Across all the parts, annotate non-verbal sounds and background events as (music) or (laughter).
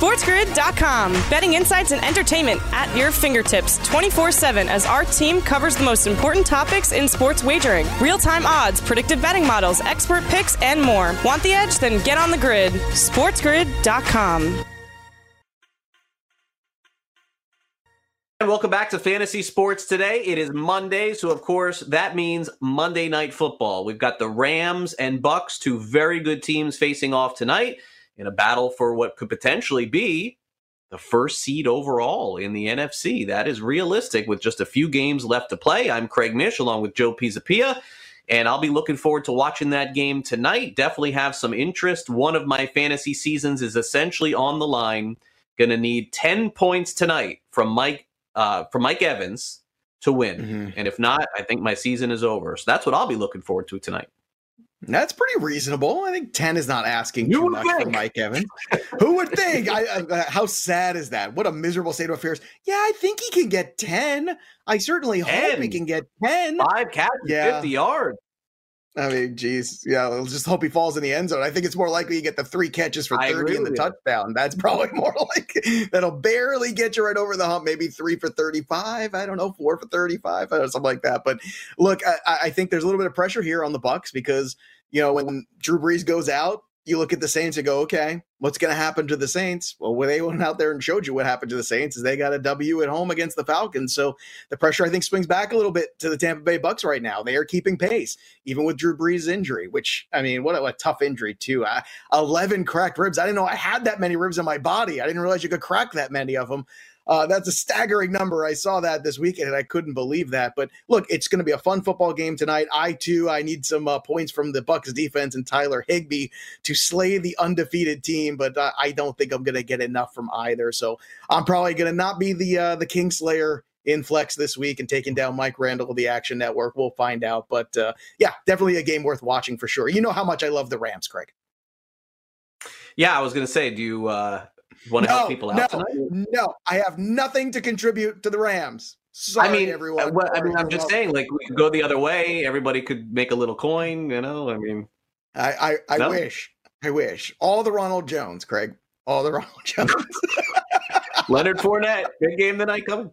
SportsGrid.com. Betting insights and entertainment at your fingertips 24 7 as our team covers the most important topics in sports wagering real time odds, predictive betting models, expert picks, and more. Want the edge? Then get on the grid. SportsGrid.com. And welcome back to Fantasy Sports today. It is Monday, so of course that means Monday Night Football. We've got the Rams and Bucks, two very good teams facing off tonight in a battle for what could potentially be the first seed overall in the NFC. That is realistic with just a few games left to play. I'm Craig Mish along with Joe Pisapia, and I'll be looking forward to watching that game tonight. Definitely have some interest. One of my fantasy seasons is essentially on the line. Going to need 10 points tonight from Mike uh, from Mike Evans to win. Mm-hmm. And if not, I think my season is over. So that's what I'll be looking forward to tonight. That's pretty reasonable. I think 10 is not asking you too much think. for Mike Evans. (laughs) Who would think? I, uh, how sad is that? What a miserable state of affairs. Yeah, I think he can get 10. I certainly 10. hope he can get 10. Five catches, yeah. 50 yards. I mean, geez, yeah. We'll just hope he falls in the end zone. I think it's more likely you get the three catches for thirty and the touchdown. That's probably (laughs) more like that'll barely get you right over the hump. Maybe three for thirty-five. I don't know, four for thirty-five, or something like that. But look, I, I think there's a little bit of pressure here on the Bucks because you know when Drew Brees goes out, you look at the Saints and go, okay, what's going to happen to the Saints? Well, when they went out there and showed you what happened to the Saints is they got a W at home against the Falcons. So the pressure, I think, swings back a little bit to the Tampa Bay Bucks right now. They are keeping pace, even with Drew Brees' injury, which, I mean, what a, what a tough injury, too. Uh, 11 cracked ribs. I didn't know I had that many ribs in my body. I didn't realize you could crack that many of them. Uh, that's a staggering number. I saw that this weekend and I couldn't believe that. But look, it's going to be a fun football game tonight. I too, I need some uh, points from the Bucks defense and Tyler Higbee to slay the undefeated team. But uh, I don't think I'm going to get enough from either. So I'm probably going to not be the uh, the Kingslayer in flex this week and taking down Mike Randall of the Action Network. We'll find out. But uh, yeah, definitely a game worth watching for sure. You know how much I love the Rams, Craig. Yeah, I was going to say, do you uh, you want to no, help people out no, tonight? No, I have nothing to contribute to the Rams. Sorry, I mean, uh, everyone. Well, I mean, I'm just saying, like, we could go the other way. Everybody could make a little coin, you know. I mean, I, I, I no? wish, I wish all the Ronald Jones, Craig, all the (laughs) Ronald Jones. (laughs) Leonard Fournette, big game tonight coming.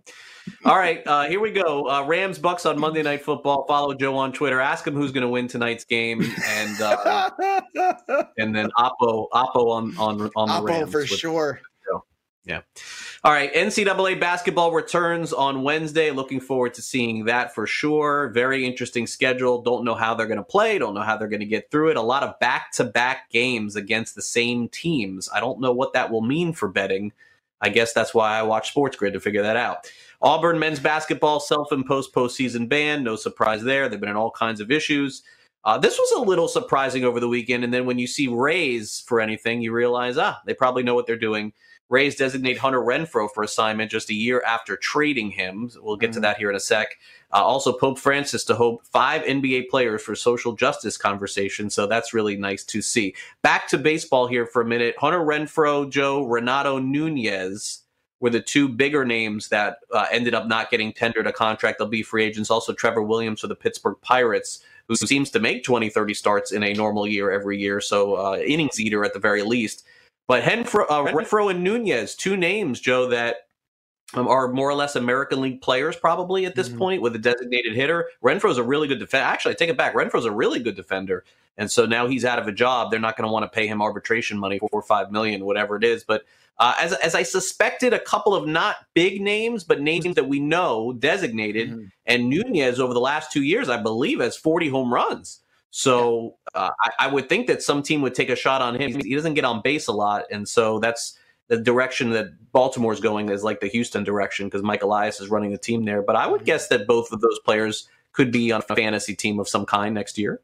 All right, uh, here we go. Uh, Rams Bucks on Monday Night Football. Follow Joe on Twitter. Ask him who's going to win tonight's game, and uh, (laughs) and then Oppo Oppo on on on Oppo the Rams for sure. Yeah. All right. NCAA basketball returns on Wednesday. Looking forward to seeing that for sure. Very interesting schedule. Don't know how they're going to play. Don't know how they're going to get through it. A lot of back to back games against the same teams. I don't know what that will mean for betting. I guess that's why I watch Sports Grid to figure that out. Auburn men's basketball self imposed postseason ban. No surprise there. They've been in all kinds of issues. Uh, this was a little surprising over the weekend. And then when you see Rays for anything, you realize, ah, they probably know what they're doing. Rays designate Hunter Renfroe for assignment just a year after trading him. We'll get mm-hmm. to that here in a sec. Uh, also, Pope Francis to hope five NBA players for social justice conversation. So that's really nice to see. Back to baseball here for a minute. Hunter Renfroe, Joe, Renato Nunez were the two bigger names that uh, ended up not getting tendered a contract. They'll be free agents. Also, Trevor Williams for the Pittsburgh Pirates, who seems to make 20, 30 starts in a normal year every year. So, uh, innings eater at the very least. But Renfroe, uh, Renfroe and Nunez, two names, Joe, that um, are more or less American League players probably at this mm-hmm. point with a designated hitter. Renfroe's a really good defender. Actually, I take it back. Renfroe's a really good defender. And so now he's out of a job. They're not going to want to pay him arbitration money, four or five million, whatever it is. But uh, as, as I suspected, a couple of not big names, but names that we know designated. Mm-hmm. And Nunez over the last two years, I believe, has 40 home runs. So uh, I, I, would think that some team would take a shot on him. He doesn't get on base a lot, and so that's the direction that Baltimore's going is like the Houston direction because Mike Elias is running the team there. But I would mm-hmm. guess that both of those players could be on a fantasy team of some kind next year.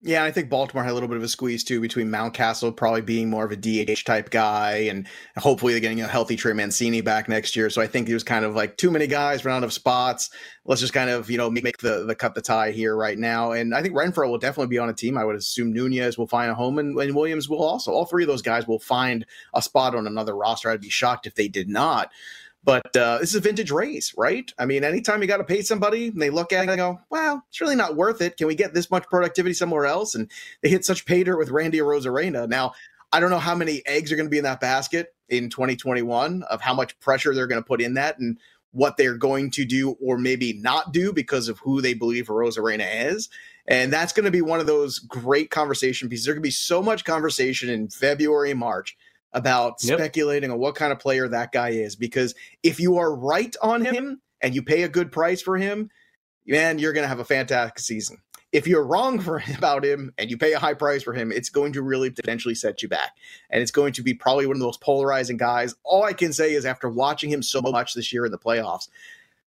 Yeah, I think Baltimore had a little bit of a squeeze too between Mountcastle probably being more of a DH type guy, and hopefully getting a healthy Trey Mancini back next year. So I think it was kind of like too many guys, run out of spots. Let's just kind of you know make the the cut the tie here right now. And I think Renfroe will definitely be on a team. I would assume Nunez will find a home, and, and Williams will also. All three of those guys will find a spot on another roster. I'd be shocked if they did not. But uh, this is a vintage Rays, right? I mean, anytime you got to pay somebody, and they look at it and go, "Well, it's really not worth it. Can we get this much productivity somewhere else?" And they hit such pay dirt with Randy Arozarena. Now, I don't know how many eggs are going to be in that basket in 2021 of how much pressure they're going to put in that and what they're going to do or maybe not do because of who they believe Arozarena is. And that's going to be one of those great conversation pieces. Going to be so much conversation in February and March about yep. speculating on what kind of player that guy is because if you are right on him and you pay a good price for him, man, you're going to have a fantastic season. If you're wrong (laughs) for about him and you pay a high price for him, it's going to really potentially set you back. And it's going to be probably one of those polarizing guys. All I can say is after watching him so much this year in the playoffs,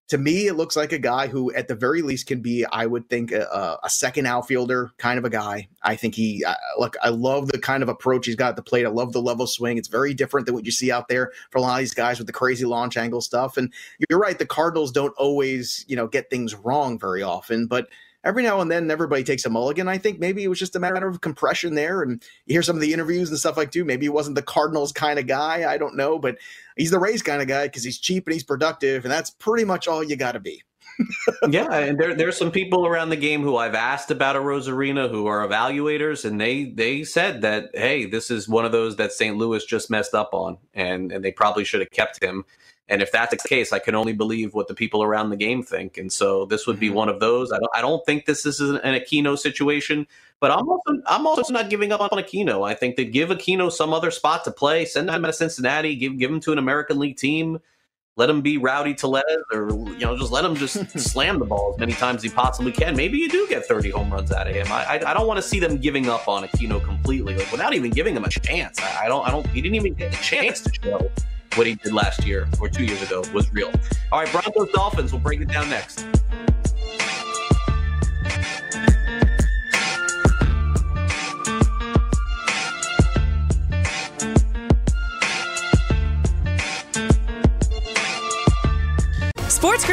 to me, it looks like a guy who, at the very least, can be, I would think, a, a second outfielder kind of a guy. I think he, look, I love the kind of approach he's got at the plate. I love the level swing. It's very different than what you see out there for a lot of these guys with the crazy launch angle stuff. And you're right, the Cardinals don't always, you know, get things wrong very often, but every now and then everybody takes a mulligan. I think maybe it was just a matter of compression there. And you hear some of the interviews and stuff like too. Maybe he wasn't the Cardinals kind of guy. I don't know, but he's the Rays kind of guy because he's cheap and he's productive, and that's pretty much all you got to be. (laughs) yeah, and there there's some people around the game who I've asked about Arozarena who are evaluators, and they they said that hey, this is one of those that St. Louis just messed up on, and and they probably should have kept him. And if that's the case, I can only believe what the people around the game think. And so this would be mm-hmm. one of those. I don't, I don't think this, this is an Aquino situation, but I'm also, I'm also not giving up on Aquino. I think that give Aquino some other spot to play, send him to Cincinnati, give, give him to an American League team, let him be Rowdy Tellez, or, you know, just let him just (laughs) slam the ball as many times as he possibly can. Maybe you do get 30 home runs out of him. I, I, I don't want to see them giving up on Aquino completely, like without even giving him a chance. I, I don't, I don't, he didn't even get the chance to show what he did last year or two years ago was real. All right, Broncos Dolphins. We'll break it down next.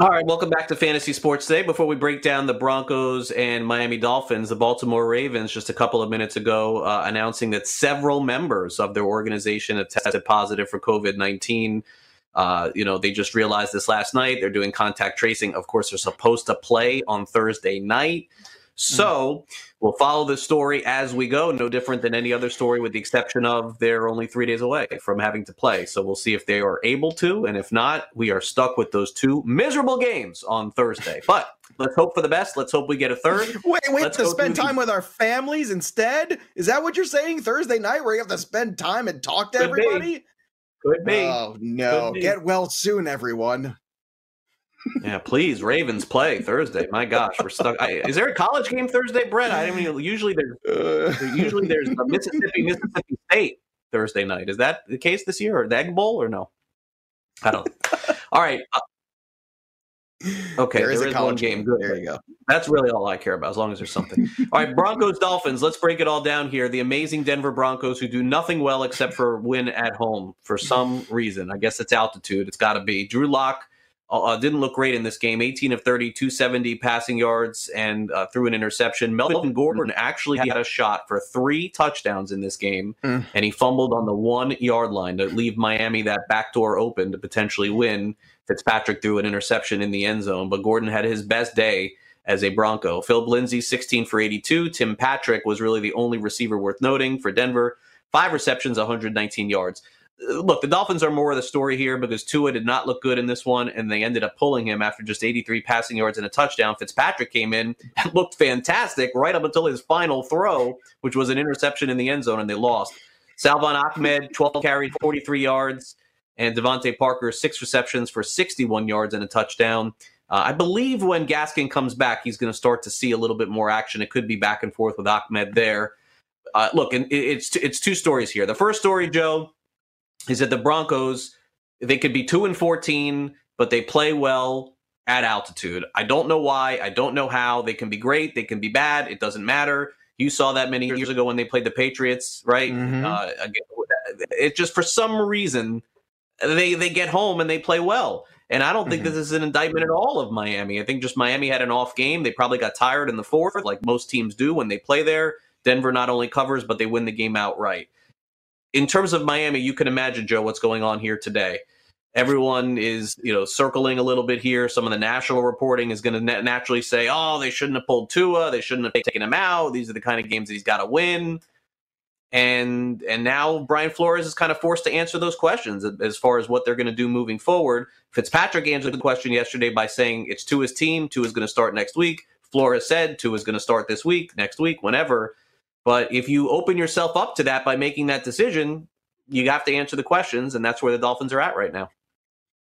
All right, welcome back to Fantasy Sports Today. Before we break down the Broncos and Miami Dolphins, the Baltimore Ravens just a couple of minutes ago uh, announcing that several members of their organization have tested positive for COVID 19. Uh, you know, they just realized this last night. They're doing contact tracing. Of course, they're supposed to play on Thursday night. So mm-hmm. we'll follow this story as we go. No different than any other story, with the exception of they're only three days away from having to play. So we'll see if they are able to, and if not, we are stuck with those two miserable games on Thursday. (laughs) But let's hope for the best. Let's hope we get a third. Wait, wait let's to spend time the- with our families instead. Is that what you're saying? Thursday night, where you have to spend time and talk to Could everybody? Be. Could be. Oh no! Be. Get well soon, everyone. Yeah, please, Ravens play Thursday. My gosh, we're stuck. I, is there a college game Thursday, Brett? I mean, usually there's usually there's the Mississippi Mississippi State Thursday night. Is that the case this year, or the Egg Bowl, or no? I don't. All right. Uh, okay, there is, there is one game. Good. There you go. That's really all I care about, as long as there's something. all right, Broncos Dolphins. Let's break it all down here. The amazing Denver Broncos, who do nothing well except for win at home for some reason. I guess it's altitude. It's got to be. Drew Lock uh, uh, didn't look great in this game. 18 of 30, 270 passing yards, and uh, threw an interception. Melvin Gordon actually had a shot for three touchdowns in this game, mm. and he fumbled on the one yard line to leave Miami that back door open to potentially win. Fitzpatrick threw an interception in the end zone, but Gordon had his best day as a Bronco. Phil Lindsay, 16 for 82. Tim Patrick was really the only receiver worth noting for Denver. Five receptions, 119 yards look, the Dolphins are more of the story here because Tua did not look good in this one, and they ended up pulling him after just 83 passing yards and a touchdown. Fitzpatrick came in and looked fantastic right up until his final throw, which was an interception in the end zone, and they lost. Salvon Ahmed, 12 carries, 43 yards, and DeVante Parker, six receptions for 61 yards and a touchdown. Uh, I believe when Gaskin comes back, he's going to start to see a little bit more action. It could be back and forth with Ahmed there. Uh, look, and it's it's two stories here. The first story, Joe, is that the Broncos they could be two and fourteen, but they play well at altitude. I don't know why. I don't know how. They can be great. They can be bad. It doesn't matter. You saw that many years ago when they played the Patriots, right? Mm-hmm. Uh, it just for some reason they they get home and they play well. And I don't think mm-hmm. this is an indictment at all of Miami. I think just Miami had an off game. They probably got tired in the fourth, like most teams do when they play there. Denver not only covers, but they win the game outright in terms of Miami, you can imagine, Joe, what's going on here today. Everyone is, you know, circling a little bit here. Some of the national reporting is going to na- naturally say, "Oh, they shouldn't have pulled Tua. They shouldn't have taken him out. These are the kind of games that he's got to win." And and now Brian Flores is kind of forced to answer those questions as far as what they're going to do moving forward. Fitzpatrick answered the question yesterday by saying it's Tua's team. Tua is going to start next week. Flores said Tua is going to start this week, next week, whenever. But if you open yourself up to that by making that decision, you have to answer the questions, and that's where the Dolphins are at right now.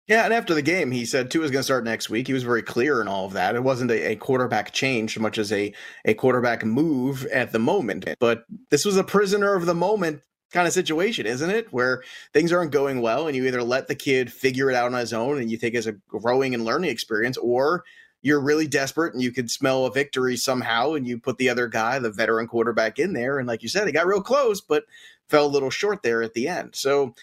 Yeah, and after the game, he said Tua is going to start next week. He was very clear in all of that. It wasn't a, a, quarterback change much as a, a quarterback move at the moment. But this was a prisoner of the moment kind of situation, isn't it? Where things aren't going well, and you either let the kid figure it out on his own and you take it as a growing and learning experience, or you're really desperate and you could smell a victory somehow and you put the other guy, the veteran quarterback, in there. And like you said, he got real close, but fell a little short there at the end. So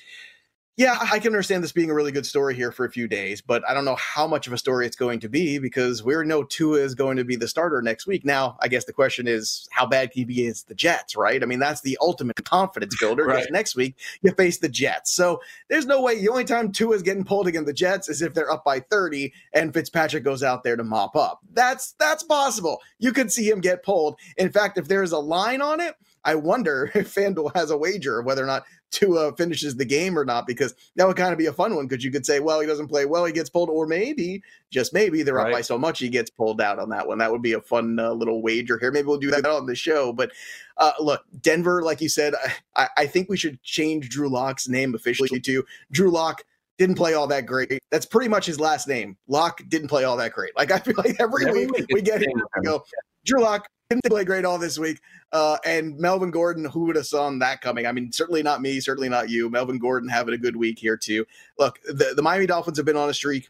yeah, I can understand this being a really good story here for a few days, but I don't know how much of a story it's going to be because we know Tua is going to be the starter next week. Now, I guess the question is, how bad can he be against the Jets, right? I mean, that's the ultimate confidence builder. right. Next week, you face the Jets. So there's no way. The only time Tua is getting pulled against the Jets is if they're up by 30 and Fitzpatrick goes out there to mop up. That's that's possible. You could see him get pulled. In fact, if there's a line on it, I wonder (laughs) if FanDuel has a wager whether or not Tua finishes the game or not, because that would kind of be a fun one. Because you could say, well, he doesn't play well, he gets pulled, or maybe, just maybe, they're right. up by so much he gets pulled out on that one. That would be a fun uh, little wager here. Maybe we'll do that on the show. But uh, look, Denver, like you said, I, I think we should change Drew Lock's name officially to Drew Lock didn't play all that great. That's pretty much his last name. Lock didn't play all that great. Like I feel like every, every week, week we get (laughs) him go, Drew Lock (laughs) didn't play great all this week. Uh, and Melvin Gordon, who would have saw that coming? I mean, certainly not me, certainly not you. Melvin Gordon having a good week here too. Look, the, the Miami Dolphins have been on a streak.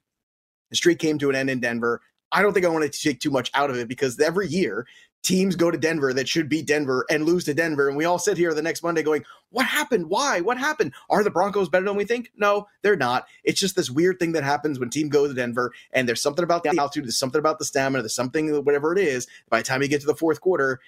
The streak came to an end in Denver. I don't think I want to take too much out of it because every year teams go to Denver that should beat Denver and lose to Denver. And we all sit here the next Monday going, What happened? Why? What happened? Are the Broncos better than we think? No, they're not. It's just this weird thing that happens when team goes to Denver and there's something about the altitude, there's something about the stamina, there's something, whatever it is. By the time you get to the fourth quarter,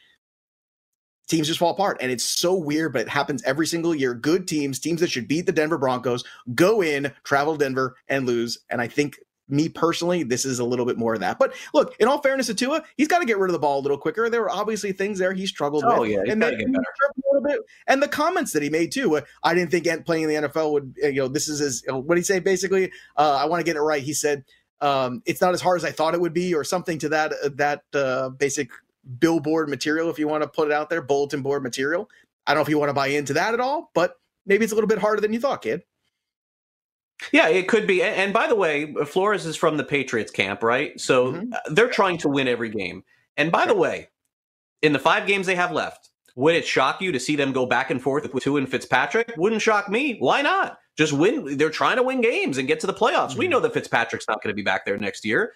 teams just fall apart. And it's so weird, but it happens every single year. Good teams, teams that should beat the Denver Broncos, go in, travel Denver, and lose. And I think me personally, this is a little bit more of that. But look, in all fairness to Tua, he's got to get rid of the ball a little quicker. There were obviously things there he struggled oh, with. yeah, and, maybe, a little bit. and the comments that he made too. I didn't think playing in the NFL would, you know, this is his, what he say? Basically, uh, I want to get it right. He said, um, it's not as hard as I thought it would be, or something to that, uh, that uh, basic billboard material, if you want to put it out there, bulletin board material. I don't know if you want to buy into that at all, but maybe it's a little bit harder than you thought, kid. Yeah, it could be. And by the way, Flores is from the Patriots camp, right? So mm-hmm. they're trying to win every game. And by the way, in the five games they have left, would it shock you to see them go back and forth with Tua and Fitzpatrick? Wouldn't shock me. Why not? Just win. They're trying to win games and get to the playoffs. Mm-hmm. We know that Fitzpatrick's not going to be back there next year.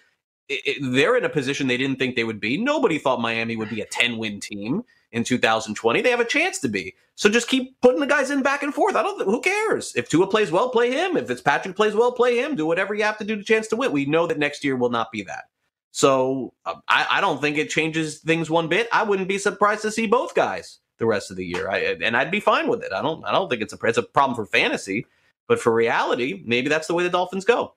It, it, they're in a position they didn't think they would be. Nobody thought Miami would be a 10 win team in 2020. They have a chance to be. So just keep putting the guys in back and forth. I don't. Who cares if Tua plays well, play him. If Fitzpatrick plays well, play him. Do whatever you have to do to chance to win. We know that next year will not be that. So uh, I, I, don't think it changes things one bit. I wouldn't be surprised to see both guys the rest of the year. I, and I'd be fine with it. I don't. I don't think it's a it's a problem for fantasy, but for reality, maybe that's the way the Dolphins go.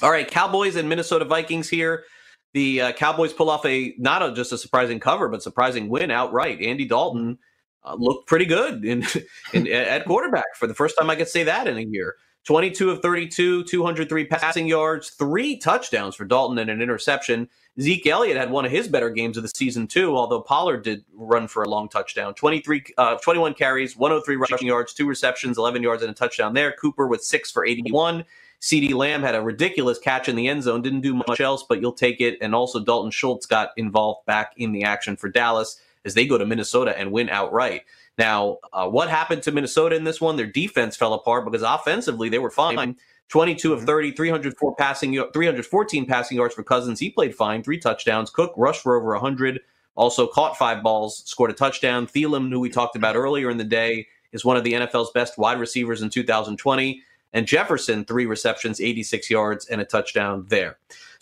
All right, Cowboys and Minnesota Vikings here. The uh, Cowboys pull off a not a, just a surprising cover, but surprising win outright. Andy Dalton uh, looked pretty good in, (laughs) in at quarterback for the first time I could say that in a year. 22 of 32, 203 passing yards, three touchdowns for Dalton and an interception. Zeke Elliott had one of his better games of the season too, although Pollard did run for a long touchdown. 23, uh, 21 carries, 103 rushing yards, two receptions, 11 yards and a touchdown there. Cooper with six for 81. CeeDee Lamb had a ridiculous catch in the end zone, didn't do much else, but you'll take it. And also Dalton Schultz got involved back in the action for Dallas as they go to Minnesota and win outright. Now, uh, what happened to Minnesota in this one? Their defense fell apart because offensively they were fine. 22 of mm-hmm. 30, 304 passing, 314 passing yards for Cousins. He played fine, three touchdowns. Cook rushed for over 100, also caught five balls, scored a touchdown. Thielen, who we talked about earlier in the day, is one of the NFL's best wide receivers in 2020. And Jefferson, three receptions, 86 yards, and a touchdown there.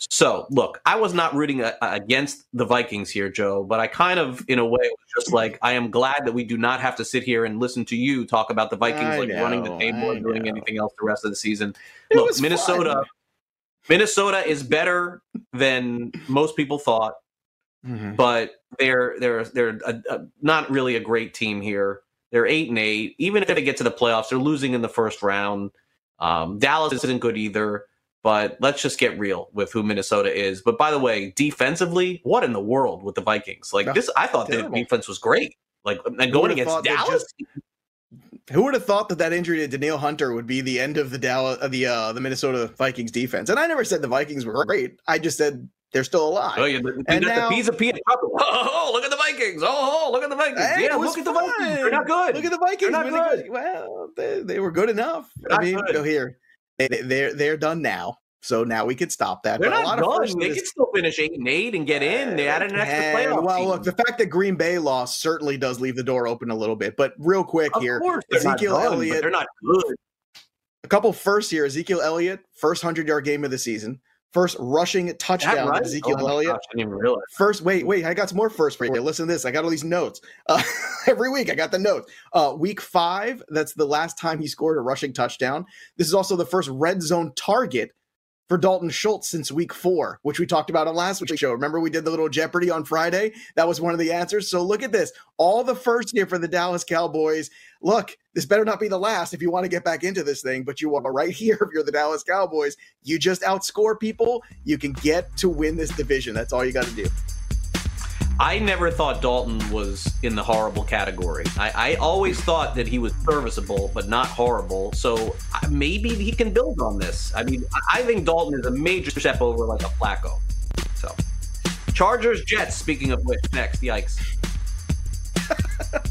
So, look, I was not rooting a, against the Vikings here, Joe, but I kind of, in a way, was just like, I am glad that we do not have to sit here and listen to you talk about the Vikings I like know, running the table and doing anything else the rest of the season. It look, Minnesota, fun. Minnesota is better than most people thought, mm-hmm. but they're they're they're a, a, not really a great team here. They're eight and eight. Even if they get to the playoffs, they're losing in the first round. Um, Dallas isn't good either. But let's just get real with who Minnesota is. But by the way, defensively, what in the world with the Vikings? Like this, I thought the defense was great. Like and going against Dallas. Just, who would have thought that that injury to Danielle Hunter would be the end of the Dallas, uh, the uh, the Minnesota Vikings defense? And I never said the Vikings were great. I just said they're still alive. Oh, yeah, and now, the of peanut Oh, oh, look at the Vikings. Oh, oh look at the Vikings. Hey, yeah, look at the Vikings. They're not good. Look at the Vikings. They're not good. Well, they, they were good enough. I mean, good. go here. They're they're done now. So now we could stop that. They're but not done. They can still finish eight and eight and get in. They added an extra playoff. Well, team. look, the fact that Green Bay lost certainly does leave the door open a little bit. But real quick of here, Ezekiel done, Elliott. They're not good. A couple first here. Ezekiel Elliott, first hundred yard game of the season. First rushing touchdown right? Ezekiel oh Elliott. Gosh, I didn't even realize. First, wait, wait, I got some more first for you. Listen to this. I got all these notes. Uh, (laughs) every week I got the notes. Uh, week five, that's the last time he scored a rushing touchdown. This is also the first red zone target for Dalton Schultz since week four, which we talked about on last week's show. Remember, we did the little Jeopardy on Friday? That was one of the answers. So look at this. All the first year for the Dallas Cowboys. Look, this better not be the last if you want to get back into this thing, but you are right (laughs) here if you're the Dallas Cowboys. You just outscore people. You can get to win this division. That's all you got to do. I never thought Dalton was in the horrible category. I, I, always thought that he was serviceable, but not horrible. So maybe he can build on this. I mean, I think Dalton is a major step over like a Flacco. So, Chargers, Jets. Speaking of which, next, yikes. (laughs)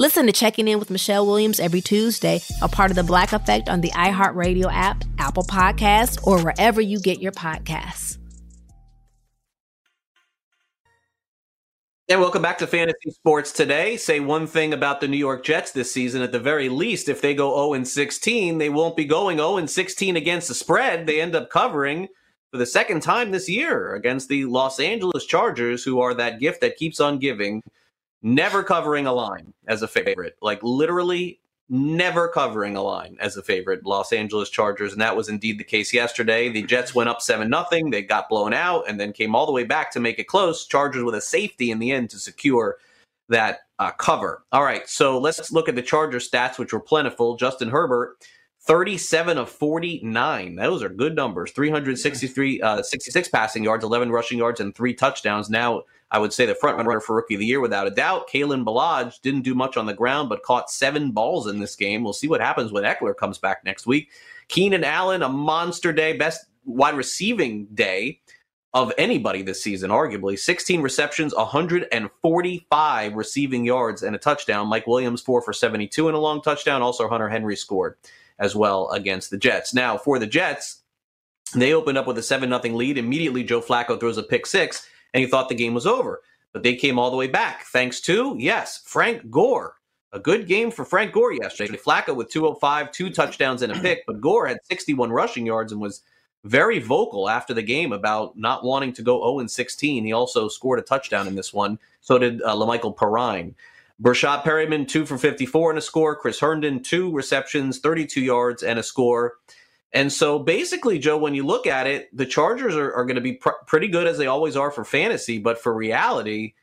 Listen to Checking In with Michelle Williams every Tuesday, a part of the Black Effect on the iHeartRadio app, Apple Podcasts, or wherever you get your podcasts. And welcome back to Fantasy Sports today. Say one thing about the New York Jets this season. At the very least, if they go 0 16, they won't be going 0 16 against the spread. They end up covering for the second time this year against the Los Angeles Chargers, who are that gift that keeps on giving never covering a line as a favorite. Like literally never covering a line as a favorite. Los Angeles Chargers, and that was indeed the case yesterday. The Jets went up seven nothing. They got blown out, and then came all the way back to make it close. Chargers with a safety in the end to secure that uh, cover. All right, so let's look at the Charger stats, which were plentiful. Justin Herbert. 37 of 49. Those are good numbers. 363, uh, 66 passing yards, 11 rushing yards, and three touchdowns. Now I would say the front runner for rookie of the year without a doubt. Kalen Ballage didn't do much on the ground, but caught seven balls in this game. We'll see what happens when Ekeler comes back next week. Keenan Allen, a monster day, best wide receiving day of anybody this season, arguably. 16 receptions, 145 receiving yards, and a touchdown. Mike Williams, four for 72 and a long touchdown. Also, Hunter Henry scored as well against the Jets. Now, for the Jets, they opened up with a 7 0 lead. Immediately, Joe Flacco throws a pick six and you thought the game was over. But they came all the way back thanks to, yes, Frank Gore. A good game for Frank Gore yesterday. Flacco with 205, two touchdowns and a pick, but Gore had 61 rushing yards and was very vocal after the game about not wanting to go 0 16. He also scored a touchdown in this one. So did uh, La'Mical Perine. Breshad Perriman, two for 54 and a score. Chris Herndon, two receptions, 32 yards and a score. And so basically, Joe, when you look at it, the Chargers are, are going to be pr- pretty good as they always are for fantasy, but for reality,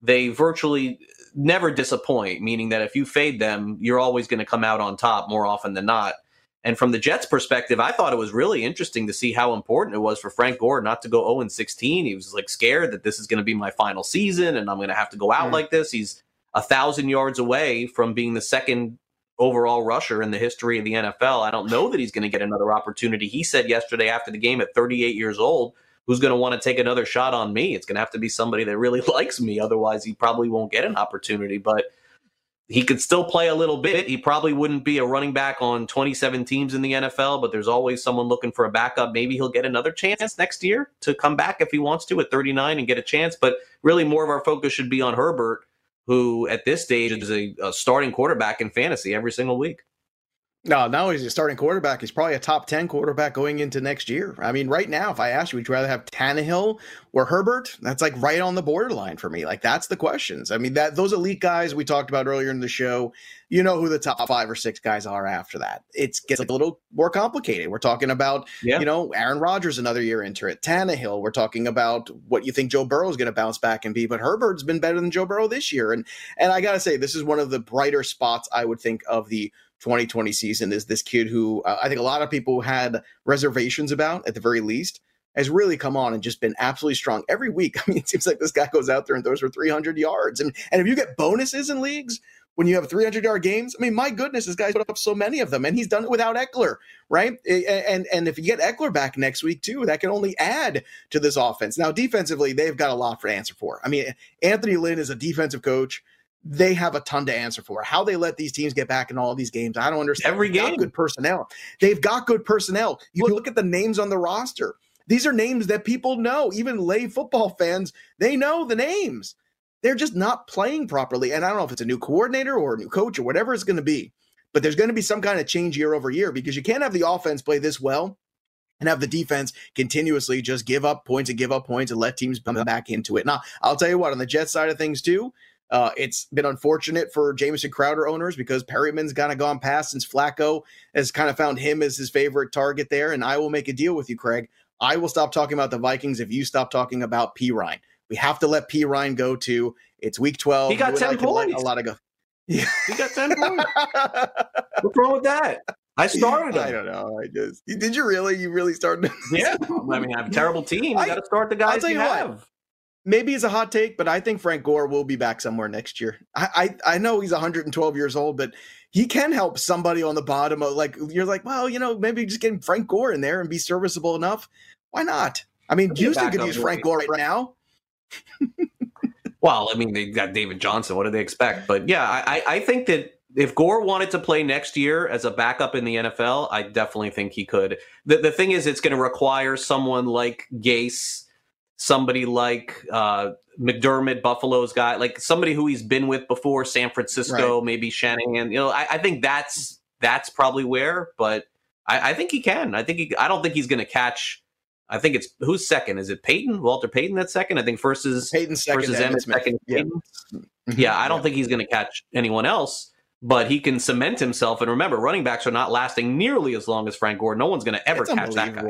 they virtually never disappoint, meaning that if you fade them, you're always going to come out on top more often than not. And from the Jets' perspective, I thought it was really interesting to see how important it was for Frank Gore not to go 0 16. He was like scared that this is going to be my final season and I'm going to have to go out mm. like this. He's a thousand yards away from being the second overall rusher in the history of the NFL. I don't know that he's going to get another opportunity. He said yesterday after the game at 38 years old, who's going to want to take another shot on me? It's going to have to be somebody that really (laughs) likes me. Otherwise, he probably won't get an opportunity. But he could still play a little bit. He probably wouldn't be a running back on 27 teams in the NFL, but there's always someone looking for a backup. Maybe he'll get another chance next year to come back if he wants to at 39 and get a chance. But really, more of our focus should be on Herbert who at this stage is a, a starting quarterback in fantasy every single week. No, not only is he a starting quarterback, he's probably a top 10 quarterback going into next year. I mean, right now, if I asked you, would you rather have Tannehill or Herbert? That's like right on the borderline for me. Like, that's the questions. I mean, that those elite guys we talked about earlier in the show, you know who the top five or six guys are after that. It gets a little more complicated. We're talking about, yeah. you know, Aaron Rodgers another year into it. Tannehill, we're talking about what you think Joe Burrow is going to bounce back and be, but Herbert's been better than Joe Burrow this year. And and I got to say, this is one of the brighter spots I would think of the 2020 season is this kid who uh, I think a lot of people had reservations about at the very least has really come on and just been absolutely strong every week. (laughs) I mean, it seems like this guy goes out there and throws for 300 yards. And, and if you get bonuses in leagues, when you have 300 yard games, I mean, my goodness, this guy's put up so many of them, and he's done it without Ekeler, right? And and if you get Ekeler back next week too, that can only add to this offense. Now, defensively, they've got a lot for answer for. I mean, Anthony Lynn is a defensive coach they have a ton to answer for. How they let these teams get back in all these games, I don't understand. Every They've game, good personnel. They've got good personnel. You look at the names on the roster. These are names that people know. Even lay football fans, they know the names. They're just not playing properly. And I don't know if it's a new coordinator or a new coach or whatever it's going to be, but there's going to be some kind of change year over year because you can't have the offense play this well and have the defense continuously just give up points and give up points and let teams come back into it. Now, I'll tell you what, on the Jets side of things too, uh, it's been unfortunate for Jamison Crowder owners because Perriman's kind of gone past since Flacco has kind of found him as his favorite target there. And I will make a deal with you, Craig. I will stop talking about the Vikings if you stop talking about Perine. We have to let Perine go too. It's week 12. He got 10 points. A lot of go. Yeah. (laughs) He got 10 points. (laughs) What's wrong with that? I started him. I don't know. I just did you really? You really started? yeah. I mean, I have a terrible team. (laughs) You got to start the guys you, you have. Maybe it's a hot take, but I think Frank Gore will be back somewhere next year. I, I, I know he's 112 years old, but he can help somebody on the bottom of like you're like, well, you know, maybe just getting Frank Gore in there and be serviceable enough. Why not? I mean, Houston could use Frank Gore right now. (laughs) well, I mean, they got David Johnson. What do they expect? But yeah, I, I think that if Gore wanted to play next year as a backup in the NFL, I definitely think he could. The, the thing is, it's going to require someone like Gase, somebody like uh, McDermott, Buffalo's guy, like somebody who he's been with before, San Francisco, right. maybe Shanahan. You know, I, I, think that's that's probably where. But I, I think he can. I think he. I don't think he's going to catch. I think it's who's second? Is it Payton? Walter Payton that's second. I think first is Payton second. First is Emmitt, second. Yeah. Mm-hmm. yeah, I don't yeah. think he's going to catch anyone else but he can cement himself. And remember, running backs are not lasting nearly as long as Frank Gore. No one's going to ever catch that guy.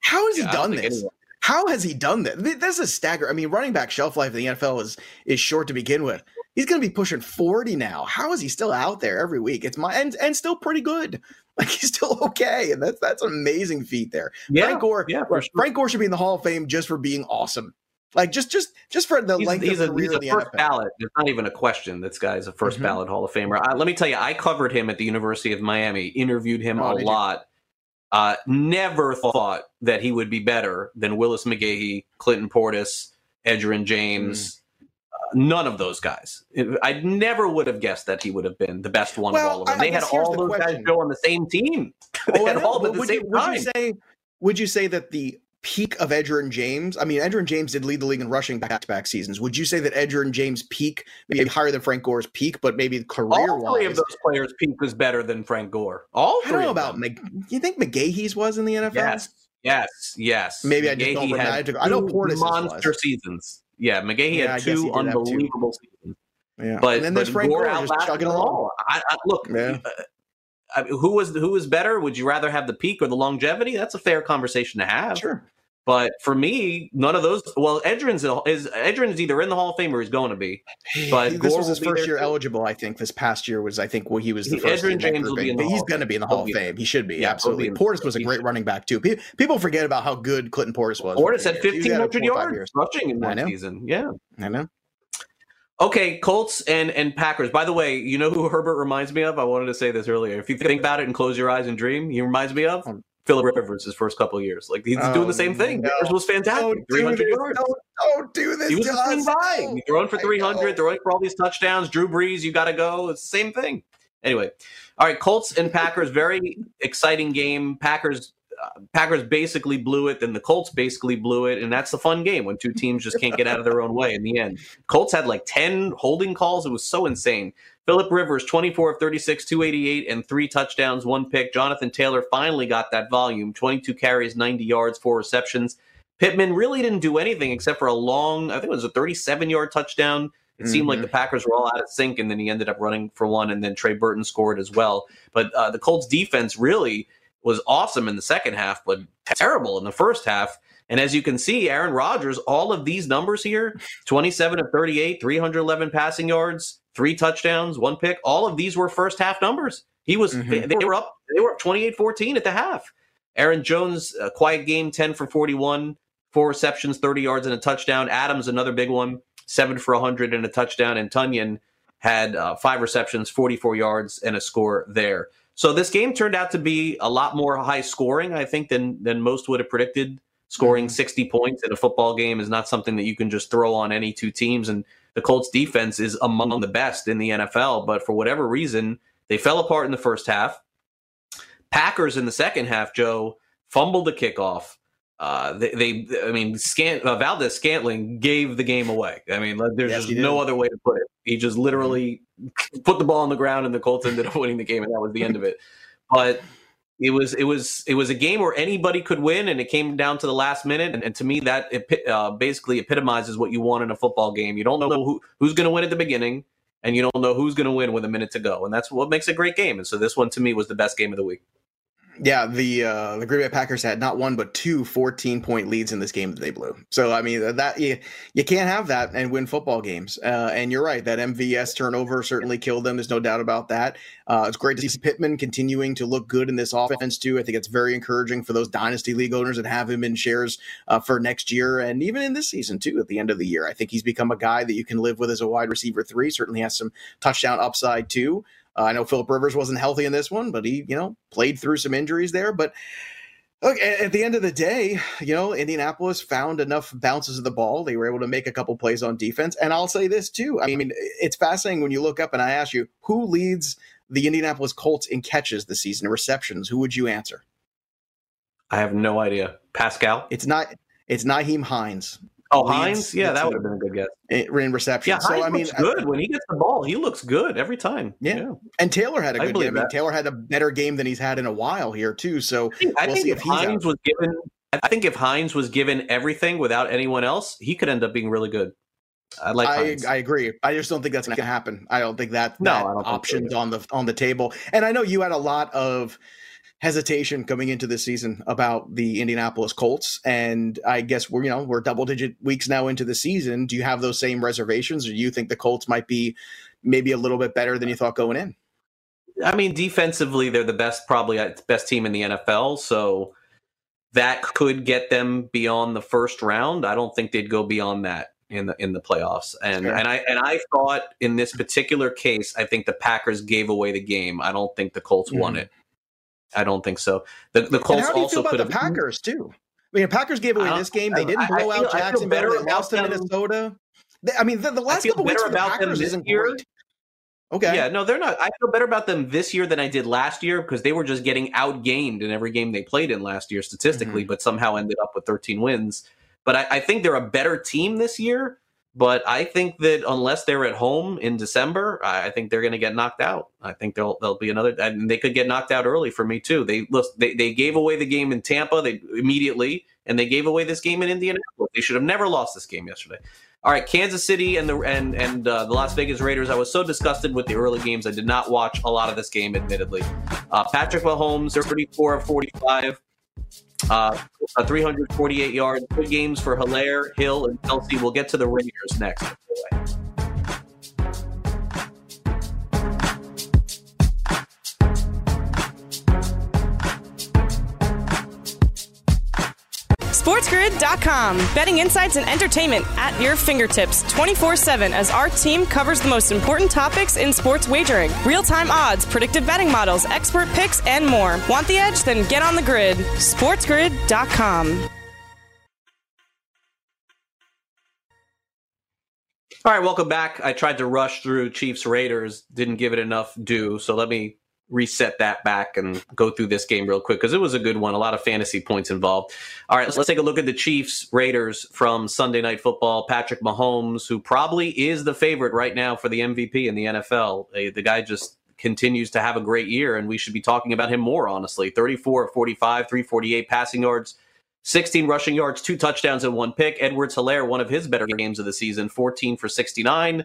How has yeah, he done this? Anyone. How has he done this? This is stagger. I mean, running back shelf life in the NFL is is short to begin with. He's going to be pushing forty now. How is he still out there every week? It's my and and still pretty good. (laughs) Like he's still okay, and that's that's an amazing feat there. Yeah, Frank Gore. Yeah, sure. Frank Gore should be in the Hall of Fame just for being awesome. Like just just just for the he's, length he's of a, career he's a first NFL. ballot. There's not even a question. This guy's a 1st mm-hmm. ballot Hall of Famer. I, let me tell you, I covered him at the University of Miami. Interviewed him oh, a lot. Uh, never thought that he would be better than Willis McGahee, Clinton Portis, Edgerrin James. Mm. Uh, none of those guys. I never would have guessed that he would have been the best one well, of all of them. I, they had all those question. guys go on the same team. (laughs) they oh, had all at the same you, time. Would you say? Would you say that the peak of Edgerrin James? I mean, Edgerrin James did lead the league in rushing back-to-back seasons. Would you say that Edgerrin James' peak maybe higher than Frank Gore's peak, but maybe career-wise? All three of those players' peak was better than Frank Gore. All three. I don't know about. You think McGahee's was in the NFL? Yes, yes, yes. Maybe I just don't remember. I know Portis monster was. seasons. Yeah, McGahee yeah, had two unbelievable seasons. Yeah, but and then there's Frank Gore, Gore just chugging along. I, I, look, yeah. Uh, uh, who was who was better? Would you rather have the peak or the longevity? That's a fair conversation to have. Sure. But for me, none of those. Well, Edgerrin's is Edgerrin's either in the Hall of Fame or he's going to be. But this Gore was his first year too. eligible. I think this past year was. I think well, he was the he, first. Edgerrin James will be in the He's going to be in the Hall of Fame. He should be yeah, absolutely. Portis was a great running back too. People forget about how good Clinton Portis was. Portis had fifteen hundred yards rushing in that season. Yeah, I know. Okay, Colts and and Packers. By the way, you know who Herbert reminds me of? I wanted to say this earlier. If you think about it and close your eyes and dream, he reminds me of um, Philip Rivers his first couple years. Like he's oh, doing the same thing. No. Rivers was fantastic. Three hundred yards. Don't, don't, do this. He was by. He's throwing for three hundred, throwing for all these touchdowns. Drew Brees, you got to go. It's the same thing. Anyway, all right. Colts and Packers. Very exciting game. Packers. Packers basically blew it, then the Colts basically blew it, and that's the fun game when two teams just can't get out of their own way in the end. Colts had like 10 holding calls. It was so insane. Philip Rivers, 24 of 36, 288, and three touchdowns, one pick. Jonathan Taylor finally got that volume 22 carries, 90 yards, four receptions. Pittman really didn't do anything except for a long, I think it was a 37 yard touchdown. It mm-hmm. seemed like mm-hmm. the Packers were all out of sync, and then he ended up running for one, and then Trey Burton scored as well. But uh, the Colts defense really was awesome in the second half, but terrible in the first half. And as you can see, Aaron Rodgers, all of these numbers here (laughs) 27 of 38, 311 passing yards, three touchdowns, one pick. All of these were first half numbers. He was mm-hmm. they were up they were up 28-14 at the half. Aaron Jones, a quiet game, 10 for 41, four receptions, 30 yards and a touchdown. Adams another big one, 7 for 100 and a touchdown and Tonyan had uh, five receptions, 44 yards and a score there. So this game turned out to be a lot more high scoring, I think, than than most would have predicted. Scoring mm-hmm. 60 points in a football game is not something that you can just throw on any two teams. And the Colts defense is among the best in the NFL, but for whatever reason, they fell apart in the first half. Packers in the second half, Joe fumbled the kickoff. Uh, they, they, I mean, Scant, uh, Valdes Scantling gave the game away. I mean, there's yes, just no other way to put it. He just literally (laughs) put the ball on the ground, and the Colts ended up (laughs) winning the game, and that was the end of it. But it was it was it was a game where anybody could win, and it came down to the last minute. And, and to me, that uh, basically epitomizes what you want in a football game. You don't know who, who's going to win at the beginning, and you don't know who's going to win with a minute to go, and that's what makes a great game. And so this one to me was the best game of the week. Yeah, the uh, the Green Bay Packers had not one but two 14 point leads in this game that they blew. So I mean that you, you can't have that and win football games. Uh, and you're right that MVS turnover certainly killed them. There's no doubt about that. Uh, it's great to see Pittman continuing to look good in this offense too. I think it's very encouraging for those dynasty league owners that have him in shares uh, for next year and even in this season too. At the end of the year, I think he's become a guy that you can live with as a wide receiver three. Certainly has some touchdown upside too. Uh, I know Philip Rivers wasn't healthy in this one, but he, you know, played through some injuries there. But Look, at the end of the day, you know, Indianapolis found enough bounces of the ball. They were able to make a couple plays on defense. And I'll say this too. I mean, it's fascinating when you look up and I ask you, who leads the Indianapolis Colts in catches this season, receptions? Who would you answer? I have no idea. Pascal? It's not it's Nyheim Hines. Oh, Hines? Yeah, that would have been a good guess. In reception. Yeah, so, I mean, good. when he gets the ball, he looks good every time. Yeah. yeah. And Taylor had a good game. I mean, Taylor had a better game than he's had in a while here, too. So I we'll think if, if Hines was given, I think if Hines was given everything without anyone else, he could end up being really good. I like. I, I, agree. I just don't think that's going to happen. I don't think that, no, that options so on the on the table. And I know you had a lot of hesitation coming into this season about the Indianapolis Colts. And I guess we're, you know, we're double digit weeks now into the season. Do you have those same reservations or do you think the Colts might be maybe a little bit better than you thought going in? I mean, defensively, they're the best, probably uh, best team in the NFL. So that could get them beyond the first round. I don't think they'd go beyond that in the in the playoffs. And and I and I thought in this particular case, I think the Packers gave away the game. I don't think the Colts mm. won it. I don't think so. The the Colts also could have the Packers too. I mean, Packers gave away this game. They didn't blow feel, out Jacksonville. They lost to Minnesota. They, I mean, the, the last couple weeks for the Packers isn't year. great. Okay. Yeah, no, they're not. I feel better about them this year than I did last year because they were just getting outgained in every game they played in last year statistically, mm-hmm. but somehow ended up with 13 wins. But I, I think they're a better team this year. But I think that unless they're at home in December, I think they're going to get knocked out. I think there'll there'll be another, and they could get knocked out early for me too. They they they gave away the game in Tampa they immediately, and they gave away this game in Indianapolis. They should have never lost this game yesterday. All right, Kansas City and the and and uh, the Las Vegas Raiders. I was so disgusted with the early games. I did not watch a lot of this game, admittedly. Uh, Patrick Mahomes, 34 of 45. Uh, 348 yards. Good games for Helaire, Hill, and Kelce. We'll get to the Raiders next. SportsGrid.com. Betting insights and entertainment at your fingertips 24 7 as our team covers the most important topics in sports wagering real time odds, predictive betting models, expert picks, and more. Want the edge? Then get on the grid. SportsGrid.com. All right, welcome back. I tried to rush through Chiefs Raiders, didn't give it enough due. So let me reset that back and go through this game real quick because it was a good one. A lot of fantasy points involved. All right, let's, let's take a look at the Chiefs Raiders from Sunday Night Football. Patrick Mahomes, who probably is the favorite right now for the MVP in the NFL. The guy just continues to have a great year, and we should be talking about him more, honestly. 34 45, 348 passing yards. 16 rushing yards, two touchdowns, and one pick. Edwards Helaire, one of his better games of the season, 14 for 69,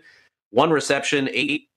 one reception, eight uh,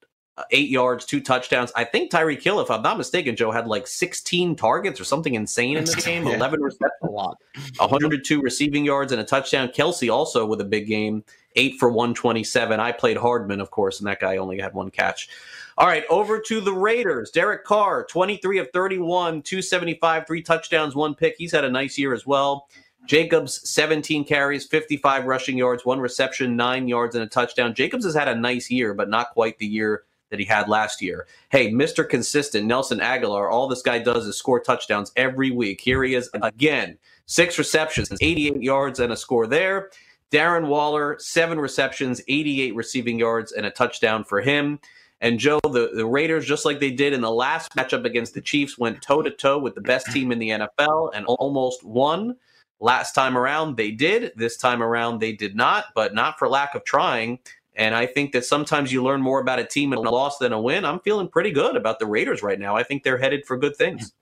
eight yards, two touchdowns. I think Tyreek Hill, if I'm not mistaken, Joe had like 16 targets or something insane in this game. (laughs) yeah. 11 receptions, a lot, 102 receiving yards and a touchdown. Kelce also with a big game, eight for 127. I played Hardman, of course, and that guy only had one catch. All right, over to the Raiders. Derek Carr, 23 of 31, 275, three touchdowns, one pick. He's had a nice year as well. Jacobs, 17 carries, 55 rushing yards, one reception, nine yards, and a touchdown. Jacobs has had a nice year, but not quite the year that he had last year. Hey, Mr. Consistent, Nelson Agholor, all this guy does is score touchdowns every week. Here he is again, six receptions, 88 yards, and a score there. Darren Waller, seven receptions, 88 receiving yards, and a touchdown for him. And Joe, the, the Raiders, just like they did in the last matchup against the Chiefs, went toe to toe with the best team in the NFL and almost won. Last time around, they did. This time around, they did not, but not for lack of trying. And I think that sometimes you learn more about a team in a loss than a win. I'm feeling pretty good about the Raiders right now. I think they're headed for good things.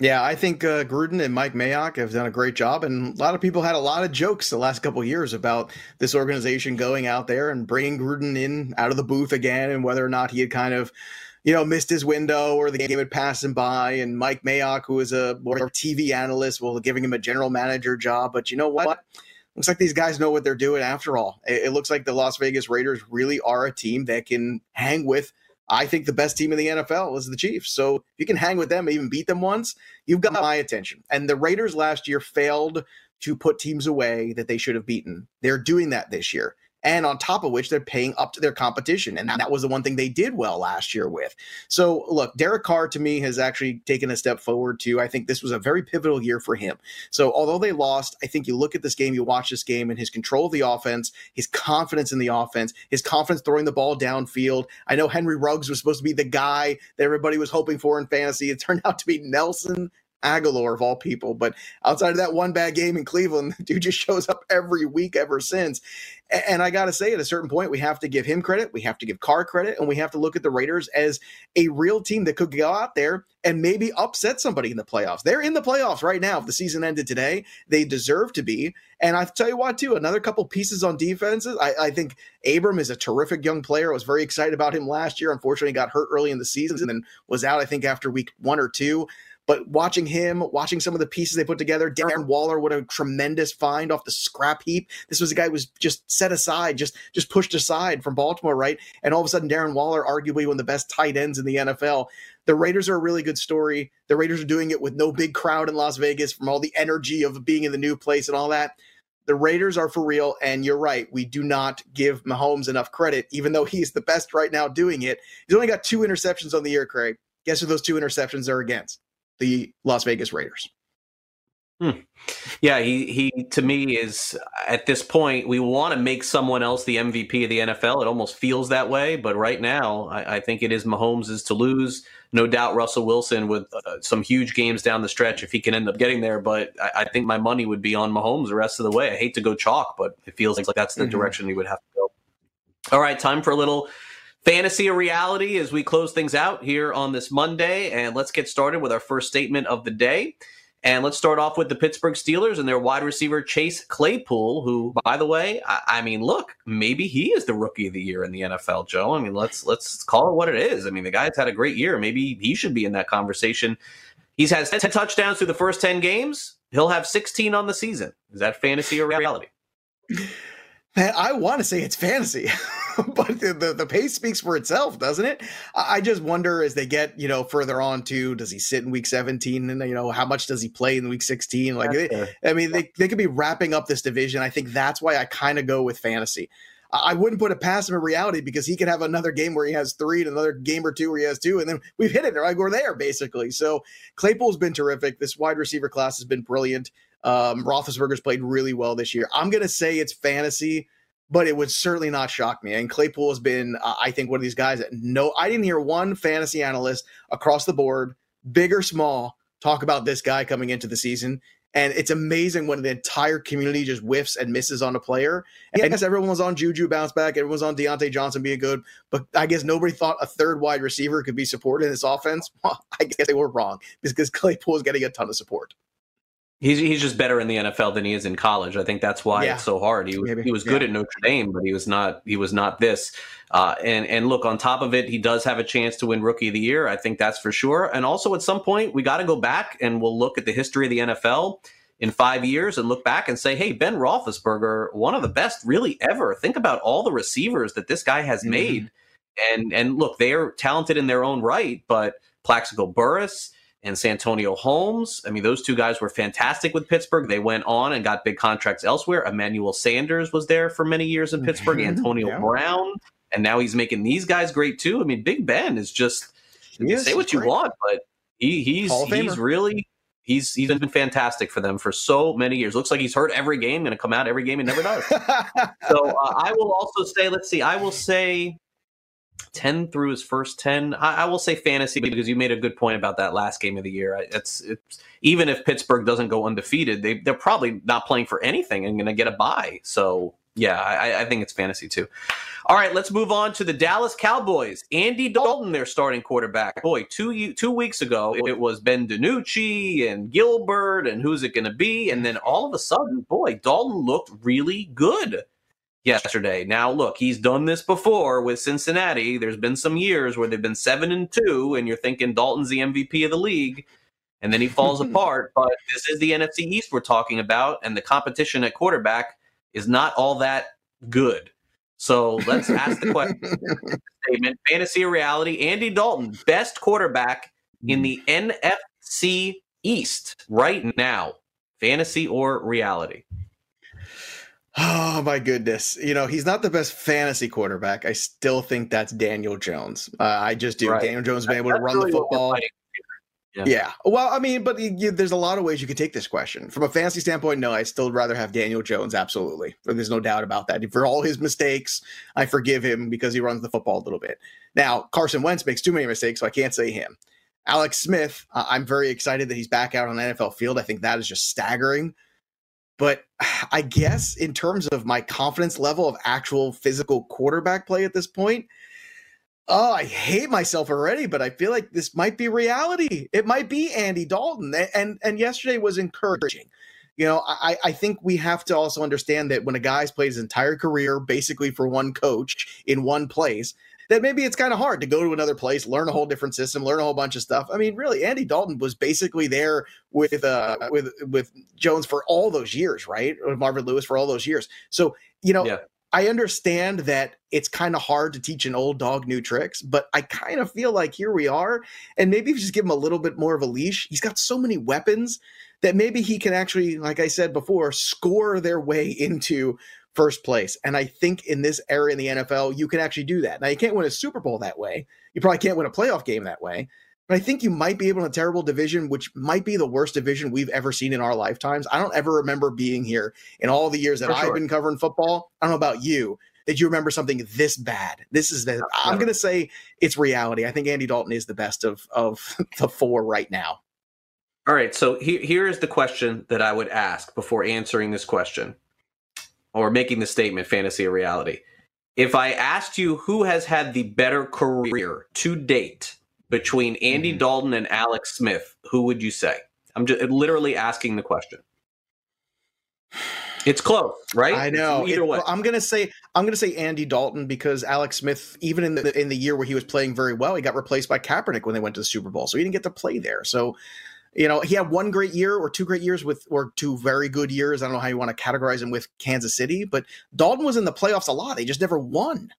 Yeah, I think uh, Gruden and Mike Mayock have done a great job, and a lot of people had a lot of jokes the last couple years about this organization going out there and bringing Gruden in out of the booth again, and whether or not he had kind of, you know, missed his window or the game had passed him by. And Mike Mayock, who is a more TV analyst, well, giving him a general manager job. But you know what? Looks like these guys know what they're doing after all. It, it, looks like the Las Vegas Raiders really are a team that can hang with, I think, the best team in the NFL is the Chiefs. So if you can hang with them, even beat them once, you've got my attention. And the Raiders last year failed to put teams away that they should have beaten. They're doing that this year. And on top of which, they're paying up to their competition. And that was the one thing they did well last year with. So, look, Derek Carr to me has actually taken a step forward, too. I think this was a very pivotal year for him. So, although they lost, I think you look at this game, you watch this game, and his control of the offense, his confidence in the offense, his confidence throwing the ball downfield. I know Henry Ruggs was supposed to be the guy that everybody was hoping for in fantasy. It turned (laughs) out to be Nelson Agholor of all people. But outside of that one bad game in Cleveland, (laughs) the dude just shows up every week ever since. And I got to say, at a certain point, we have to give him credit, we have to give Carr credit, and we have to look at the Raiders as a real team that could go out there and maybe upset somebody in the playoffs. They're in the playoffs right now. If the season ended today, they deserve to be. And I tell you what, too, another couple pieces on defenses. I, I think Abram is a terrific young player. I was very excited about him last year. Unfortunately, he got hurt early in the season and then was out, I think, after week one or two. But watching him, watching some of the pieces they put together, Darren Waller, what a tremendous find off the scrap heap. This was a guy who was just set aside, just just pushed aside from Baltimore, right? And all of a sudden, Darren Waller, arguably one of the best tight ends in the NFL. The Raiders are a really good story. The Raiders are doing it with no big crowd in Las Vegas from all the energy of being in the new place and all that. The Raiders are for real, and you're right. We do not give Mahomes enough credit, even though he's the best right now doing it. He's only got two interceptions on the year, Craig. Guess who those two interceptions are against? The Las Vegas Raiders. Hmm. Yeah, he he to me is at this point we want to make someone else the MVP of the NFL. It almost feels that way, but right now I, I think it is Mahomes is to lose. No doubt Russell Wilson with uh, some huge games down the stretch if he can end up getting there. But I, I, think my money would be on Mahomes the rest of the way. I hate to go chalk, but it feels like that's the mm-hmm. direction he would have to go. All right, time for a little fantasy or reality as we close things out here on this Monday. And let's get started with our first statement of the day. And let's start off with the Pittsburgh Steelers and their wide receiver Chase Claypool, who, by the way, I, I, mean, look, maybe he is the rookie of the year in the NFL, Joe. I mean, let's let's call it what it is. I mean, the guy's had a great year. Maybe he should be in that conversation. He's had 10 touchdowns through the first 10 games. He'll have 16 on the season. Is that fantasy or reality? (laughs) Man, I want to say it's fantasy, (laughs) but the, the, the pace speaks for itself, doesn't it? I just wonder as they get you know further on to does he sit in week seventeen and you know how much does he play in week sixteen? Like, they, I mean, they they could be wrapping up this division. I think that's why I kind of go with fantasy. I wouldn't put it past him in reality because he could have another game where he has three and another game or two where he has two, and then we've hit it. Like we're there basically. So Claypool's been terrific. This wide receiver class has been brilliant. Um, Roethlisberger's played really well this year. I'm going to say it's fantasy, but it would certainly not shock me. And Claypool has been, uh, I think, one of these guys that no, I didn't hear one fantasy analyst across the board, big or small, talk about this guy coming into the season. And it's amazing when the entire community just whiffs and misses on a player. And I guess everyone was on Juju bounce back, everyone was on Diontae Johnson being good, but I guess nobody thought a third wide receiver could be supported in this offense. (laughs) Well, I guess they were wrong because Claypool is getting a ton of support. He's he's just better in the NFL than he is in college. I think that's why yeah. it's so hard. He was Maybe. he was good yeah. at Notre Dame, but he was not he was not this. Uh, and and look, on top of it, he does have a chance to win Rookie of the Year. I think that's for sure. And also, at some point, we got to go back and we'll look at the history of the NFL in five years and look back and say, hey, Ben Roethlisberger, one of the best really ever. Think about all the receivers that this guy has mm-hmm. made. And and look, they're talented in their own right, but Plaxico Burress and Santonio Holmes. I mean, those two guys were fantastic with Pittsburgh. They went on and got big contracts elsewhere. Emmanuel Sanders was there for many years in Pittsburgh. (laughs) Antonio yeah. Brown, and now he's making these guys great too. I mean, Big Ben is just he say what you great. want, but he, he's he's really he's he's been fantastic for them for so many years. Looks like he's hurt every game, going to come out every game, and never does. (laughs) so uh, I will also say, let's see, I will say 10 through his first 10 I, I, will say fantasy because you made a good point about that last game of the year. It's, it's even if pittsburgh doesn't go undefeated they, they're probably not playing for anything and going to get a bye. So yeah I, I, think it's fantasy too. All right let's move on to the dallas cowboys. Andy dalton their starting quarterback. Boy two two weeks ago it was ben dinucci and gilbert and who's it going to be? And then all of a sudden boy dalton looked really good yesterday. Now, look, he's done this before with Cincinnati. There's been some years where they've been seven and two, and you're thinking Dalton's the MVP of the league, and then he falls (laughs) apart. But this is the NFC East we're talking about, and the competition at quarterback is not all that good. So let's ask the question (laughs) statement: fantasy or reality? Andy Dalton, best quarterback in the NFC East right now. Fantasy or reality? Oh my goodness! You know he's not the best fantasy quarterback. I still think that's Daniel Jones. Uh, I just do. Right. Daniel Jones been able to run really the football. Yeah. yeah. Well, I mean, but you, there's a lot of ways you could take this question. From a fantasy standpoint, no, I still rather have Daniel Jones. Absolutely. There's no doubt about that. For all his mistakes, I forgive him because he runs the football a little bit. Now, Carson Wentz makes too many mistakes, so I can't say him. Alex Smith, uh, I'm very excited that he's back out on the NFL field. I think that is just staggering. But (sighs) I guess in terms of my confidence level of actual physical quarterback play at this point, oh, I hate myself already, but I feel like this might be reality. It might be Andy Dalton. And and yesterday was encouraging. You know, I, I think we have to also understand that when a guy's played his entire career basically for one coach in one place, that maybe it's kind of hard to go to another place, learn a whole different system, learn a whole bunch of stuff. I mean, really, Andy Dalton was basically there with uh with with Jones for all those years, right? With Marvin Lewis for all those years. So you know, yeah. I understand that it's kind of hard to teach an old dog new tricks, but I kind of feel like here we are, and maybe if you just give him a little bit more of a leash, he's got so many weapons that maybe he can actually, like I said before, score their way (laughs) into first place. And I think in this era in the NFL, you can actually do that. Now, you can't win a Super Bowl that way. You probably can't win a playoff game that way. But I think you might be able in a terrible division, which might be the worst division we've ever seen in our lifetimes. I don't ever remember being here in all the years that sure. I've been covering football. I don't know about you. Did you remember something this bad? This is the I'm gonna say it's reality. I think Andy Dalton is the best of of (laughs) the four right now. All right. So here, here is the question that I would ask before answering this question or making the statement fantasy or reality. If I asked you who has had the better career to date between Andy mm-hmm. Dalton and Alex Smith, who would you say? I'm just literally asking the question. It's close, right? I know. Either it, way, I'm gonna say I'm gonna say Andy Dalton because Alex Smith, even in the in the year where he was playing very well, he got replaced by Kaepernick when they went to the Super Bowl, so he didn't get to play there. So you know, he had one great year or two great years with, or two very good years. I don't know how you want to categorize him with Kansas City, but Dalton was in the playoffs a lot. They just never won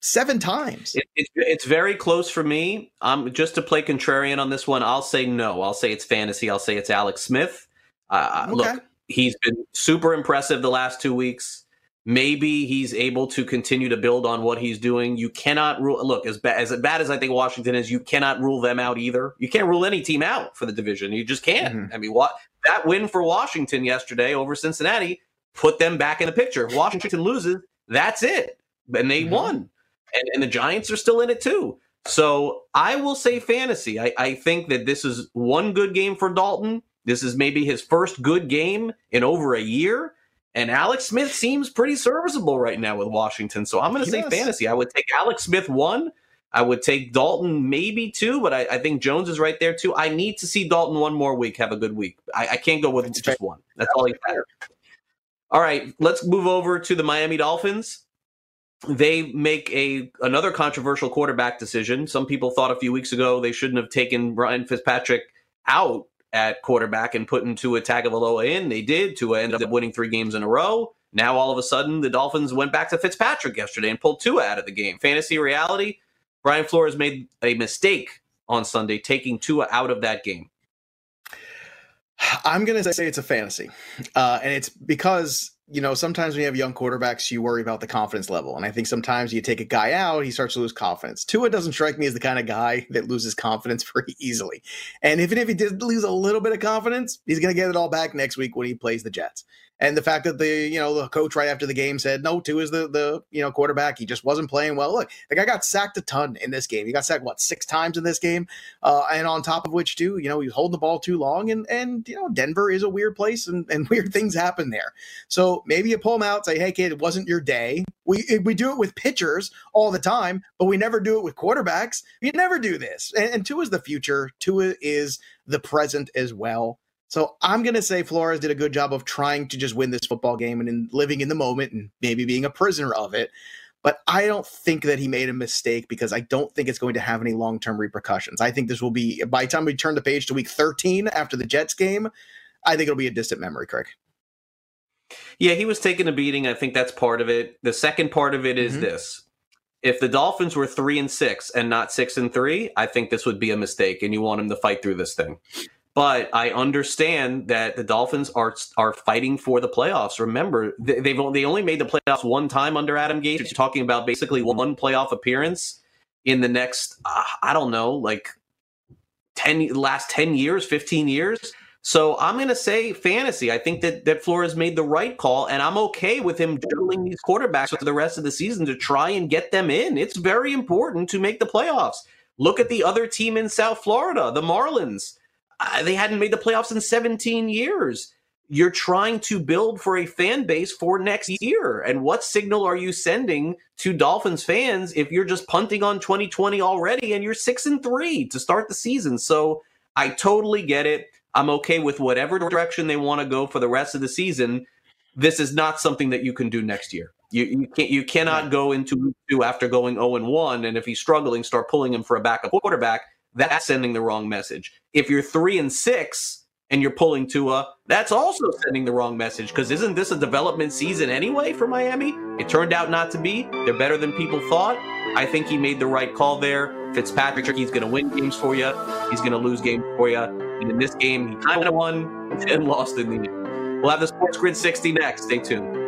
seven times. It, it, it's very close for me. Um, just to play contrarian on this one, I'll say no. I'll say it's fantasy. I'll say it's Alex Smith. Uh, okay. Look, he's been super impressive the last two weeks. Maybe he's able to continue to build on what he's doing. You cannot rule. Look, as bad as bad as I think Washington is, you cannot rule them out either. You can't rule any team out for the division. You just can't. Mm-hmm. I mean, what that win for Washington yesterday over Cincinnati put them back in the picture. If (laughs) Washington loses, that's it, and they mm-hmm. won. And, and the Giants are still in it too. So I will say fantasy. I, I think that this is one good game for Dalton. This is maybe his first good game in over a year. And Alex Smith seems pretty serviceable right now with Washington. So I'm going to say does. fantasy. I would take Alex Smith one. I would take Dalton maybe two, but I, I, think Jones is right there too. I need to see Dalton one more week have a good week. I, I can't go with That's just fair. one. That's all I got. All right, let's move over to the Miami Dolphins. They make a another controversial quarterback decision. Some people thought a few weeks ago they shouldn't have taken Ryan Fitzpatrick out at quarterback and putting Tua Tagovailoa in. They did. Tua ended up winning three games in a row. Now all of a sudden the Dolphins went back to Fitzpatrick yesterday and pulled Tua out of the game. Fantasy reality, Brian Flores made a mistake on Sunday taking Tua out of that game. I'm going to say it's a fantasy. Uh, and it's because you know, sometimes when you have young quarterbacks, you worry about the confidence level. And I think sometimes you take a guy out, he starts to lose confidence. Tua doesn't strike me as the kind of guy (laughs) that loses confidence (laughs) very easily. And even if he did lose a little bit of confidence, he's going to get it all back next week when he plays the Jets. And the fact that the you know the coach right after the game said no, Tua is the the you know quarterback. He just wasn't playing well. Look, the guy got sacked a ton in this game. He got sacked what six times in this game, uh, and on top of which too, you know, he's holding the ball too long. And and you know Denver is a weird place, and, and (laughs) weird things happen there. So maybe you pull him out, say, hey kid, it wasn't your day. We we do it with pitchers all the time, but we never do it with quarterbacks. You never do this. And, and Tua is the future. Tua is the present as well. So I'm going to say Flores did a good job of trying to just win this football game and in living in the moment and maybe being a prisoner of it. But I don't think that he made a mistake because I don't think it's going to have any long term repercussions. I think this will be, by the time we turn the page to week 13 after the Jets game, I think it'll be a distant memory, Craig. Yeah, he was taking a beating. I think that's part of it. The second part of it is mm-hmm. this. If the Dolphins were three and six and not six and three, I think this would be a mistake, and you want him to fight through this thing. But I understand that the Dolphins are are fighting for the playoffs. Remember, they've they only made the playoffs one time under Adam Gase. You're talking about basically one playoff appearance in the next, uh, I don't know, like ten last ten years, fifteen years. So I'm going to say fantasy. I think that that Flores made the right call, and I'm okay with him juggling these quarterbacks for the rest of the season to try and get them in. It's very important to make the playoffs. Look at the other team in South Florida, the Marlins they hadn't made the playoffs in 17 years. You're trying to build for a fan base for next year. And what signal are you sending to Dolphins fans if you're just punting on 2020 already and you're six and three to start the season? So I totally get it. I'm okay with whatever direction they want to go for the rest of the season. This is not something that you can do next year. You, you can't you cannot go into two after going 0 and 1 and if he's struggling start pulling him for a backup quarterback that's sending the wrong message. If you're three and six and you're pulling Tua, that's also sending the wrong message because isn't this a development season anyway for Miami? It turned out not to be. They're better than people thought. I think he made the right call there. Fitzpatrick, he's going to win games for you. He's going to lose games for you. And in this game, he kind of won and (laughs) lost in the end. We'll have the Sports Grid 60 next. Stay tuned.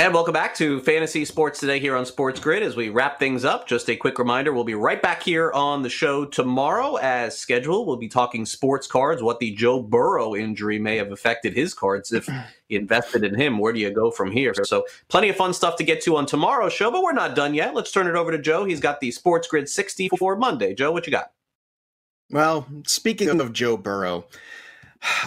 And welcome back to Fantasy Sports Today here on Sports Grid. As we wrap things up, just a quick reminder we'll be right back here on the show tomorrow as scheduled. We'll be talking sports cards, what the Joe Burrow injury may have affected his cards. If you invested in him, where do you go from here? So, plenty of fun stuff to get to on tomorrow's show, but we're not done yet. Let's turn it over to Joe. He's got the Sports Grid 60 for Monday. Joe, what you got? Well, speaking of Joe Burrow,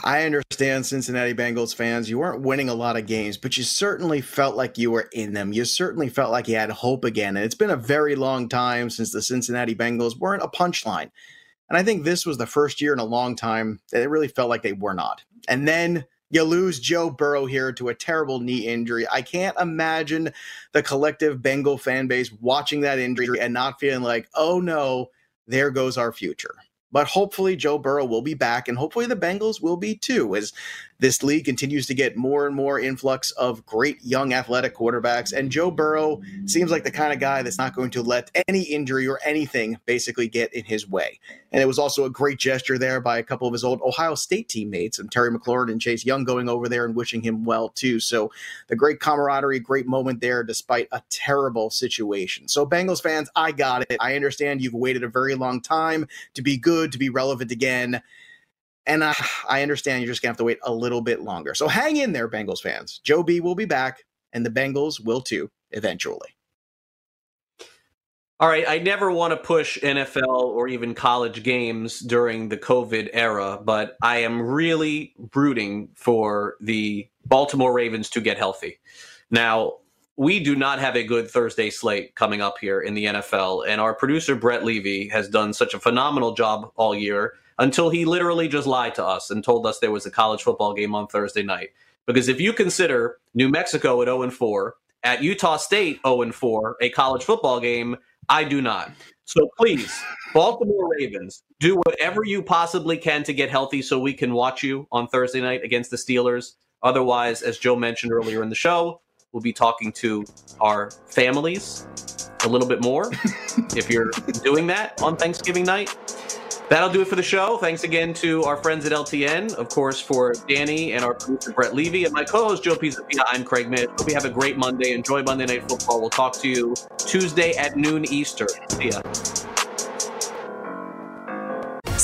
I understand Cincinnati Bengals fans, you weren't winning a lot of games, but you certainly felt like you were in them. You certainly felt like you had hope again. And it's been a very long time since the Cincinnati Bengals weren't a punchline. And I think this was the first year in a long time that it really felt like they were not. And then you lose Joe Burrow here to a terrible knee injury. I can't imagine the collective Bengal fan base watching that injury and not feeling like, oh no, there goes our future. But hopefully, Joe Burrow will be back, and hopefully, the Bengals will be too, as this league continues to get more and more influx of great young athletic quarterbacks. And Joe Burrow seems like the kind of guy that's not going to let any injury or anything basically get in his way. And it was also a great gesture there by a couple of his old Ohio State teammates, and Terry McLaurin and Chase Young going over there and wishing him well too. So the great camaraderie, great moment there, despite a terrible situation. So Bengals fans, I got it. I understand you've waited a very long time to be good, to be relevant again. And I, I understand you're just going to have to wait a little bit longer. So hang in there, Bengals fans. Joe B will be back, and the Bengals will too eventually. All right, I never want to push NFL or even college games during the COVID era, but I am really rooting for the Baltimore Ravens to get healthy. Now, we do not have a good Thursday slate coming up here in the NFL, and our producer Brett Levy has done such a phenomenal job all year until he literally just lied to us and told us there was a college football game on Thursday night. Because if you consider New Mexico at 0 and 4, at Utah State 0 and 4, a college football game, I do not. So please, Baltimore Ravens, do whatever you possibly can to get healthy so we can watch you on Thursday night against the Steelers. Otherwise, as Joe mentioned earlier in the show, we'll be talking to our families a little bit more (laughs) if you're doing that on Thanksgiving night. That'll do it for the show. Thanks again to our friends at LTN, of course, for Danny and our producer Brett Levy and my co-host Joe Pisapia. I'm Craig Mish. Hope you have a great Monday. Enjoy Monday Night Football. We'll talk to you Tuesday at noon Eastern. See ya.